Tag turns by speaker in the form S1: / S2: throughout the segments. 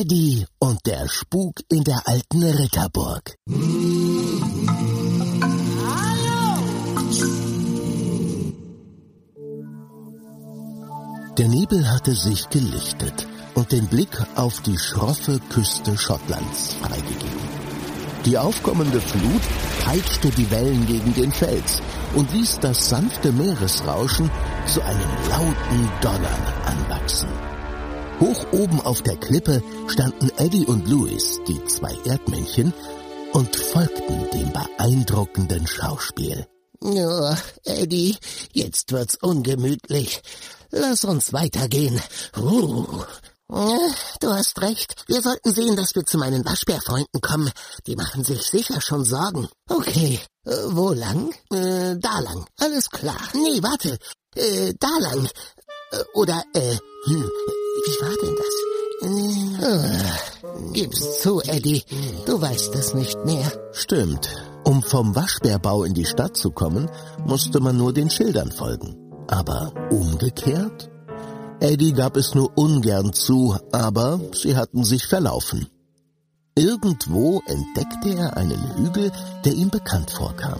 S1: Eddie und der Spuk in der alten Ritterburg. Der Nebel hatte sich gelichtet und den Blick auf die schroffe Küste Schottlands freigegeben. Die aufkommende Flut peitschte die Wellen gegen den Fels und ließ das sanfte Meeresrauschen zu einem lauten Donnern anwachsen. Hoch oben auf der Klippe standen Eddie und Louis, die zwei Erdmännchen, und folgten dem beeindruckenden Schauspiel.
S2: Oh, Eddie, jetzt wird's ungemütlich. Lass uns weitergehen. Uh. Du hast recht. Wir sollten sehen, dass wir zu meinen Waschbärfreunden kommen. Die machen sich sicher schon Sorgen. Okay, äh, wo lang? Äh, da lang. Alles klar. Nee, warte. Äh, da lang. Äh, oder, äh, hm, wie war denn das? Äh, gib's zu, Eddie. Du weißt es nicht mehr.
S1: Stimmt. Um vom Waschbärbau in die Stadt zu kommen, musste man nur den Schildern folgen. Aber umgekehrt? Eddie gab es nur ungern zu, aber sie hatten sich verlaufen. Irgendwo entdeckte er einen Hügel, der ihm bekannt vorkam.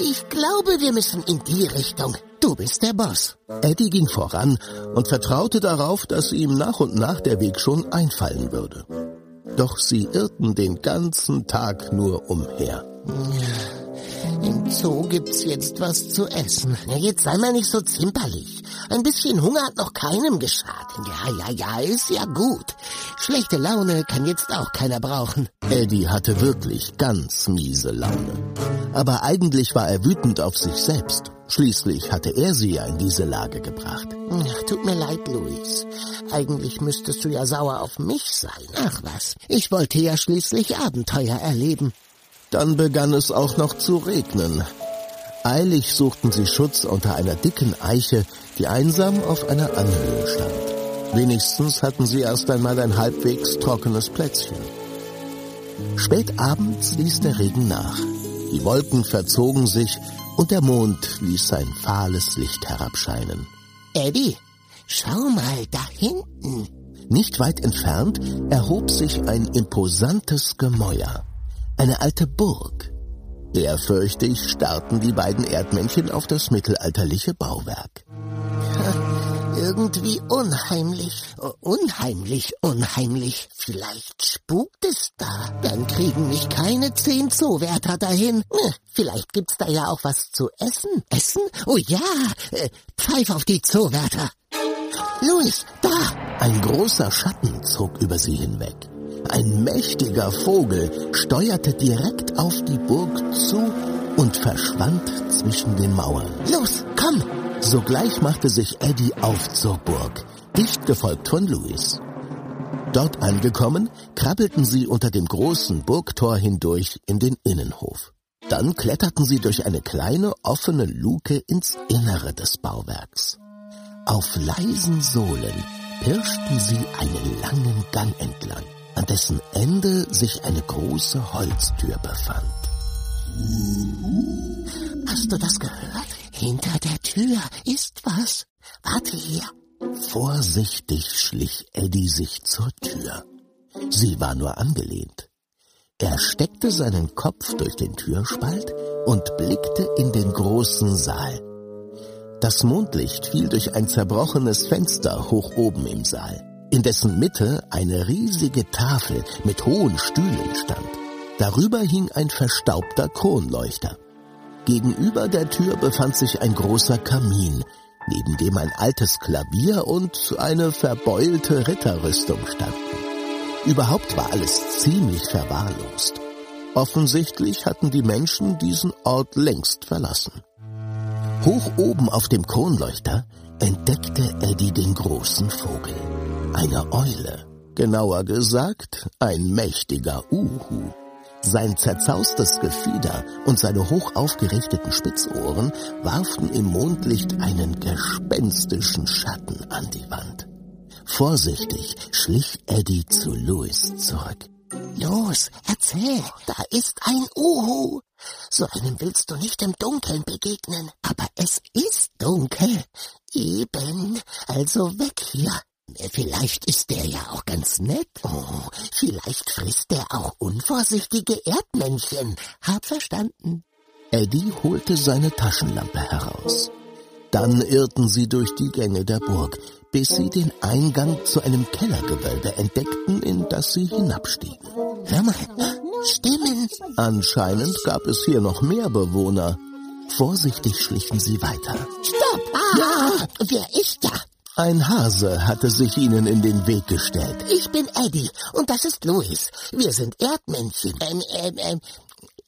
S2: Ich glaube, wir müssen in die Richtung. Du bist der Boss.
S1: Eddie ging voran und vertraute darauf, dass ihm nach und nach der Weg schon einfallen würde. Doch sie irrten den ganzen Tag nur umher.
S2: Im Zoo gibt's jetzt was zu essen. Na, jetzt sei mal nicht so zimperlich. Ein bisschen Hunger hat noch keinem geschadet. Ja, ja, ja, ist ja gut. Schlechte Laune kann jetzt auch keiner brauchen.
S1: Eddie hatte wirklich ganz miese Laune. Aber eigentlich war er wütend auf sich selbst. Schließlich hatte er sie ja in diese Lage gebracht.
S2: Ach, tut mir leid, Luis. Eigentlich müsstest du ja sauer auf mich sein. Ach was, ich wollte ja schließlich Abenteuer erleben.
S1: Dann begann es auch noch zu regnen. Eilig suchten sie Schutz unter einer dicken Eiche, die einsam auf einer Anhöhe stand. Wenigstens hatten sie erst einmal ein halbwegs trockenes Plätzchen. Spät abends ließ der Regen nach. Die Wolken verzogen sich und der Mond ließ sein fahles Licht herabscheinen.
S2: Eddie, schau mal da hinten.
S1: Nicht weit entfernt erhob sich ein imposantes Gemäuer. Eine alte Burg. Ehrfürchtig starrten die beiden Erdmännchen auf das mittelalterliche Bauwerk.
S2: Irgendwie unheimlich. Unheimlich, unheimlich. Vielleicht spukt es da. Dann kriegen mich keine zehn Zoowärter dahin. Vielleicht gibt's da ja auch was zu essen. Essen? Oh ja. Äh, pfeif auf die Zoowärter. Louis, da.
S1: Ein großer Schatten zog über sie hinweg. Ein mächtiger Vogel steuerte direkt auf die Burg zu und verschwand zwischen den Mauern.
S2: Los, komm!
S1: Sogleich machte sich Eddie auf zur Burg, dicht gefolgt von Louis. Dort angekommen, krabbelten sie unter dem großen Burgtor hindurch in den Innenhof. Dann kletterten sie durch eine kleine offene Luke ins Innere des Bauwerks. Auf leisen Sohlen pirschten sie einen langen Gang entlang an dessen Ende sich eine große Holztür befand.
S2: Hast du das gehört? Hinter der Tür ist was. Warte hier.
S1: Vorsichtig schlich Eddie sich zur Tür. Sie war nur angelehnt. Er steckte seinen Kopf durch den Türspalt und blickte in den großen Saal. Das Mondlicht fiel durch ein zerbrochenes Fenster hoch oben im Saal in dessen Mitte eine riesige Tafel mit hohen Stühlen stand. Darüber hing ein verstaubter Kronleuchter. Gegenüber der Tür befand sich ein großer Kamin, neben dem ein altes Klavier und eine verbeulte Ritterrüstung standen. Überhaupt war alles ziemlich verwahrlost. Offensichtlich hatten die Menschen diesen Ort längst verlassen. Hoch oben auf dem Kronleuchter entdeckte Eddie den großen Vogel. Eine Eule. Genauer gesagt, ein mächtiger Uhu. Sein zerzaustes Gefieder und seine hoch aufgerichteten Spitzohren warfen im Mondlicht einen gespenstischen Schatten an die Wand. Vorsichtig schlich Eddie zu Louis zurück.
S2: Los, erzähl, da ist ein Uhu. So einem willst du nicht im Dunkeln begegnen. Aber es ist dunkel. Eben, also weg hier. Vielleicht ist der ja auch ganz nett. Oh, vielleicht frisst der auch unvorsichtige Erdmännchen. Hab verstanden.
S1: Eddie holte seine Taschenlampe heraus. Dann irrten sie durch die Gänge der Burg, bis sie den Eingang zu einem Kellergewölbe entdeckten, in das sie hinabstiegen.
S2: Hör mal, Stimmen.
S1: Anscheinend gab es hier noch mehr Bewohner. Vorsichtig schlichen sie weiter.
S2: Stopp! Ah, ja, wer ist da?
S1: Ein Hase hatte sich ihnen in den Weg gestellt.
S2: Ich bin Eddie und das ist Louis. Wir sind Erdmännchen. Ähm, ähm, ähm,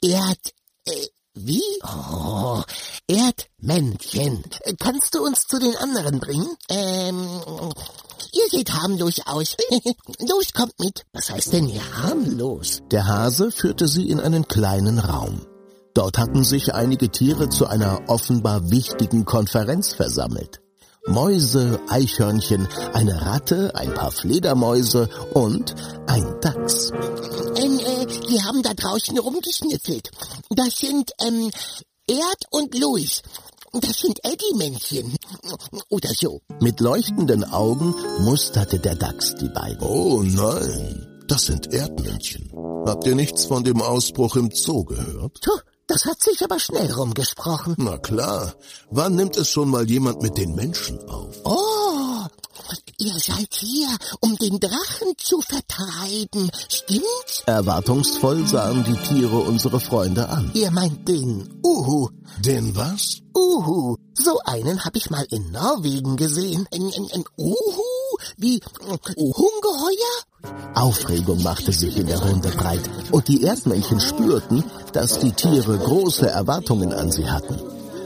S2: Erd... Äh, wie? Oh, Erdmännchen. Kannst du uns zu den anderen bringen? Ähm, ihr seht harmlos aus. Los, kommt mit. Was heißt denn hier harmlos?
S1: Der Hase führte sie in einen kleinen Raum. Dort hatten sich einige Tiere zu einer offenbar wichtigen Konferenz versammelt. Mäuse, Eichhörnchen, eine Ratte, ein paar Fledermäuse und ein Dachs.
S2: Ähm, äh, die haben da draußen rumgeschnüffelt. Das sind ähm, Erd und Louis. Das sind Eddie-Männchen. Oder so.
S1: Mit leuchtenden Augen musterte der Dachs die beiden.
S3: Oh nein, das sind Erdmännchen. Habt ihr nichts von dem Ausbruch im Zoo gehört?
S2: Puh, das hat sich aber schnell rumgesprochen.
S3: Na klar. Wann nimmt es schon mal jemand mit den Menschen auf?
S2: Oh, ihr seid hier, um den Drachen zu vertreiben, stimmt's?
S1: Erwartungsvoll sahen die Tiere unsere Freunde an.
S2: Ihr meint den Uhu.
S3: Den was?
S2: Uhu. So einen hab ich mal in Norwegen gesehen. Ein, ein, ein Uhu? Wie Ungeheuer?
S1: Aufregung machte sich in der Runde breit, und die Erdmännchen spürten, dass die Tiere große Erwartungen an sie hatten.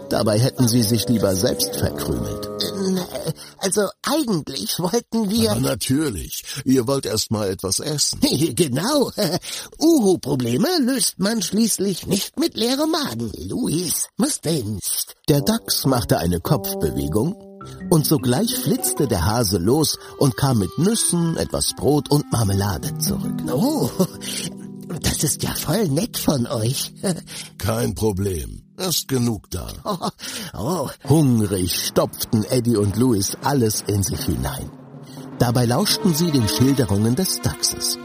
S1: Dabei hätten sie sich lieber selbst verkrümelt.
S2: Äh, also eigentlich wollten wir...
S3: Aber natürlich. Ihr wollt erst mal etwas essen.
S2: genau. Uhu-Probleme löst man schließlich nicht mit leerem Magen. Luis, was denkst?
S1: Der Dachs machte eine Kopfbewegung und sogleich flitzte der Hase los und kam mit Nüssen, etwas Brot und Marmelade zurück.
S2: Oh, das ist ja voll nett von euch.
S3: Kein Problem. Ist genug da.
S2: Oh, oh.
S1: Hungrig stopften Eddie und Louis alles in sich hinein. Dabei lauschten sie den Schilderungen des Dachses.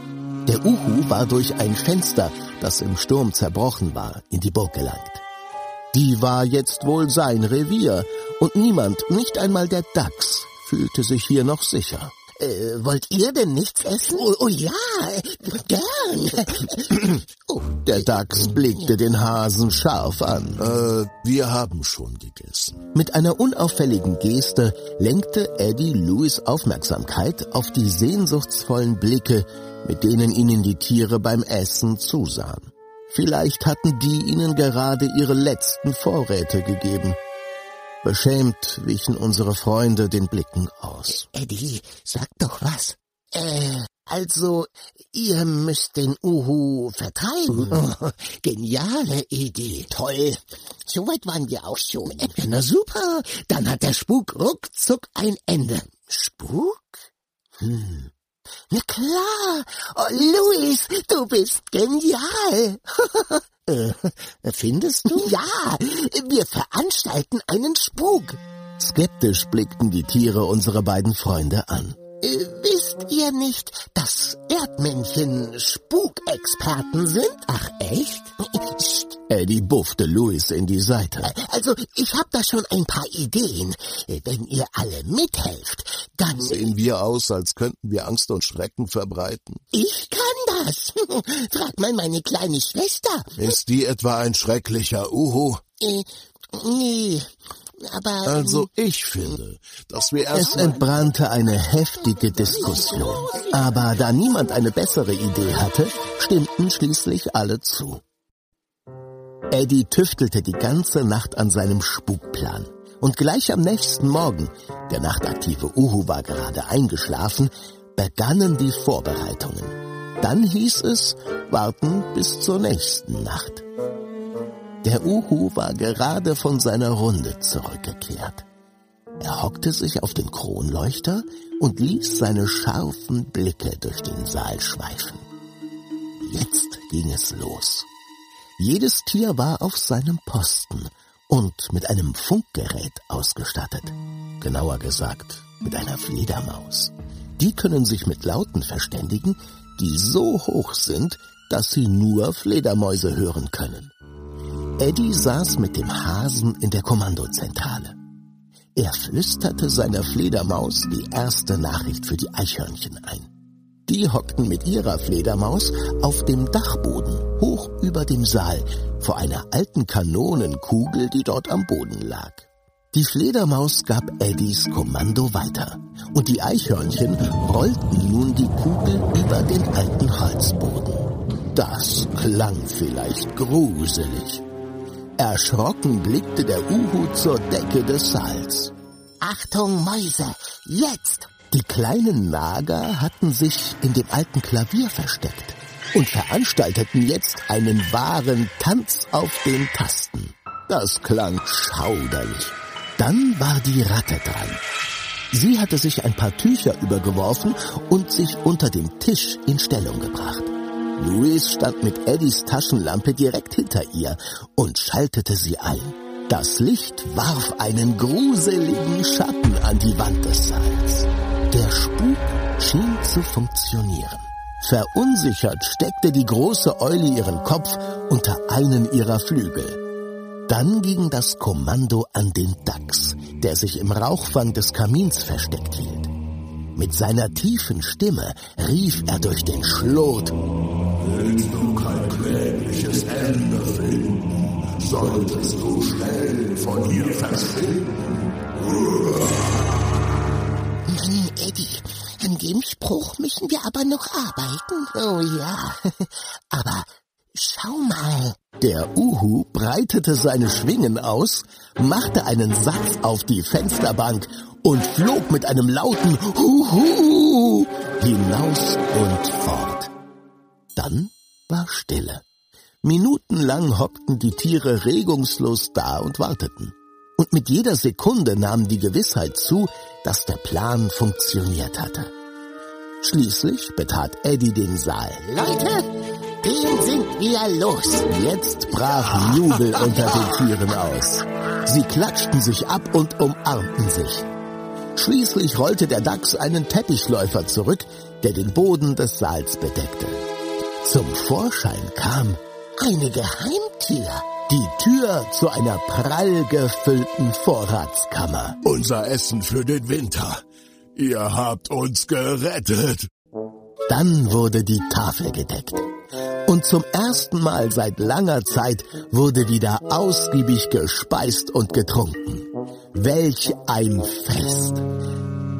S1: Der Uhu war durch ein Fenster, das im Sturm zerbrochen war, in die Burg gelangt. Die war jetzt wohl sein Revier, und niemand, nicht einmal der Dachs, fühlte sich hier noch sicher.
S2: Äh, wollt ihr denn nichts essen? Oh, oh ja, gern.
S1: oh, der Dachs blickte den Hasen scharf an.
S3: Äh, wir haben schon gegessen.
S1: Mit einer unauffälligen Geste lenkte Eddie Louis Aufmerksamkeit auf die sehnsuchtsvollen Blicke, mit denen ihnen die Tiere beim Essen zusahen. Vielleicht hatten die ihnen gerade ihre letzten Vorräte gegeben. Beschämt wichen unsere Freunde den Blicken aus.
S2: Eddie, sag doch was. Äh, also, ihr müsst den Uhu vertreiben. Oh, geniale Idee. Toll. Soweit waren wir auch schon. Äh, na super. Dann hat der Spuk ruckzuck ein Ende. Spuk? Hm. Na klar. Oh, Luis, du bist genial.
S1: äh, findest du?
S2: Ja, wir veranstalten einen Spuk.
S1: Skeptisch blickten die Tiere unsere beiden Freunde an.
S2: Äh, wisst ihr nicht, dass Erdmännchen Spukexperten sind?
S1: Ach echt? Eddie buffte Louis in die Seite. Äh,
S2: also, ich hab da schon ein paar Ideen. Äh, wenn ihr alle mithelft, dann...
S3: Sehen wir aus, als könnten wir Angst und Schrecken verbreiten?
S2: Ich kann das. Frag mal meine kleine Schwester.
S3: Ist die etwa ein schrecklicher Uhu?
S2: Äh, nee, aber...
S3: Also ich finde, dass wir erst...
S1: Es entbrannte eine heftige Diskussion. Aber da niemand eine bessere Idee hatte, stimmten schließlich alle zu. Eddie tüftelte die ganze Nacht an seinem Spukplan. Und gleich am nächsten Morgen, der nachtaktive Uhu war gerade eingeschlafen, begannen die Vorbereitungen. Dann hieß es, warten bis zur nächsten Nacht. Der Uhu war gerade von seiner Runde zurückgekehrt. Er hockte sich auf den Kronleuchter und ließ seine scharfen Blicke durch den Saal schweifen. Jetzt ging es los. Jedes Tier war auf seinem Posten und mit einem Funkgerät ausgestattet. Genauer gesagt, mit einer Fledermaus. Die können sich mit Lauten verständigen, die so hoch sind, dass sie nur Fledermäuse hören können. Eddie saß mit dem Hasen in der Kommandozentrale. Er flüsterte seiner Fledermaus die erste Nachricht für die Eichhörnchen ein. Die hockten mit ihrer Fledermaus auf dem Dachboden hoch über dem Saal vor einer alten Kanonenkugel, die dort am Boden lag. Die Fledermaus gab Eddies Kommando weiter und die Eichhörnchen rollten nun die Kugel über den alten Holzboden. Das klang vielleicht gruselig. Erschrocken blickte der Uhu zur Decke des Saals.
S2: Achtung, Mäuse, jetzt!
S1: Die kleinen Nager hatten sich in dem alten Klavier versteckt und veranstalteten jetzt einen wahren Tanz auf den Tasten. Das klang schauderlich. Dann war die Ratte dran. Sie hatte sich ein paar Tücher übergeworfen und sich unter dem Tisch in Stellung gebracht. Louis stand mit Eddies Taschenlampe direkt hinter ihr und schaltete sie ein. Das Licht warf einen gruseligen Schatten an die Wand des Saals. Der Spuk schien zu funktionieren. Verunsichert steckte die große Eule ihren Kopf unter einen ihrer Flügel. Dann ging das Kommando an den Dachs, der sich im Rauchfang des Kamins versteckt hielt. Mit seiner tiefen Stimme rief er durch den Schlot.
S3: Willst du kein klägliches Ende finden, solltest du schnell von hier verschwinden.
S2: Mann, Eddie, an dem Spruch müssen wir aber noch arbeiten. Oh ja, aber schau mal.
S1: Der Uhu breitete seine Schwingen aus, machte einen Satz auf die Fensterbank und flog mit einem lauten Huhu hinaus und fort. Dann war Stille. Minutenlang hockten die Tiere regungslos da und warteten. Und mit jeder Sekunde nahm die Gewissheit zu, dass der Plan funktioniert hatte. Schließlich betrat Eddie den Saal.
S2: Leute, den sind wir los.
S1: Jetzt brach Jubel unter den Tieren aus. Sie klatschten sich ab und umarmten sich. Schließlich rollte der Dachs einen Teppichläufer zurück, der den Boden des Saals bedeckte. Zum Vorschein kam
S2: Eine Geheimtür.
S1: die Tür zu einer prall gefüllten Vorratskammer.
S3: Unser Essen für den Winter. Ihr habt uns gerettet.
S1: Dann wurde die Tafel gedeckt. Und zum ersten Mal seit langer Zeit wurde wieder ausgiebig gespeist und getrunken. Welch ein Fest!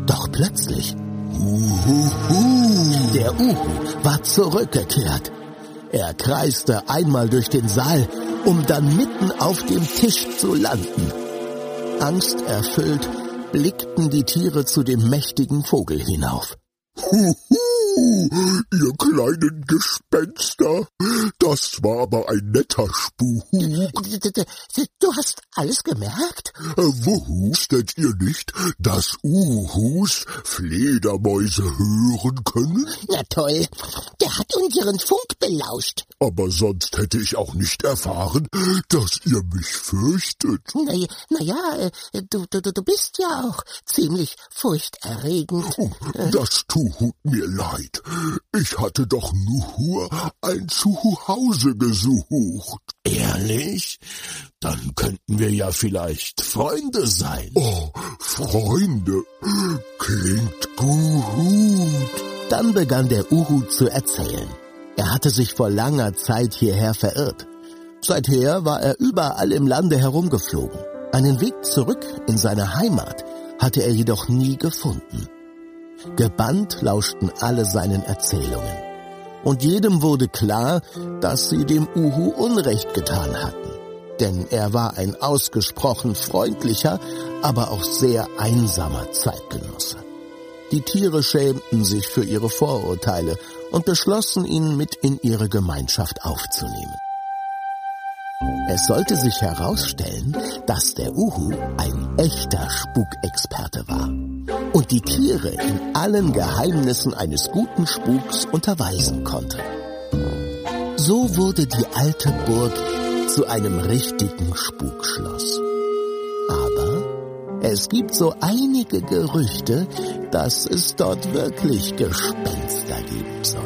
S1: Doch plötzlich, Uhuhu, der Uhu war zurückgekehrt. Er kreiste einmal durch den Saal, um dann mitten auf dem Tisch zu landen. Angsterfüllt blickten die Tiere zu dem mächtigen Vogel hinauf.
S3: Huhu, ihr kleinen Gespenster. Das war aber ein netter Spuk.
S2: Du hast alles gemerkt?
S3: Wo hustet ihr nicht, dass Uhus Fledermäuse hören können?
S2: Na toll, der hat unseren Funk belauscht.
S3: Aber sonst hätte ich auch nicht erfahren, dass ihr mich fürchtet.
S2: Na, na ja, äh, du, du, du bist ja auch ziemlich furchterregend.
S3: Oh, das tut mir leid. Ich hatte doch nur ein Zuhause gesucht.
S4: Ehrlich? Dann könnten wir ja vielleicht Freunde sein.
S3: Oh, Freunde, klingt gut.
S1: Dann begann der Uhu zu erzählen. Er hatte sich vor langer Zeit hierher verirrt. Seither war er überall im Lande herumgeflogen. Einen Weg zurück in seine Heimat hatte er jedoch nie gefunden. Gebannt lauschten alle seinen Erzählungen. Und jedem wurde klar, dass sie dem Uhu Unrecht getan hatten. Denn er war ein ausgesprochen freundlicher, aber auch sehr einsamer Zeitgenosse. Die Tiere schämten sich für ihre Vorurteile und beschlossen, ihn mit in ihre Gemeinschaft aufzunehmen. Es sollte sich herausstellen, dass der Uhu ein echter Spukexperte war und die Tiere in allen Geheimnissen eines guten Spuks unterweisen konnte. So wurde die alte Burg zu einem richtigen Spukschloss. Aber Es gibt so einige Gerüchte, dass es dort wirklich Gespenster gibt.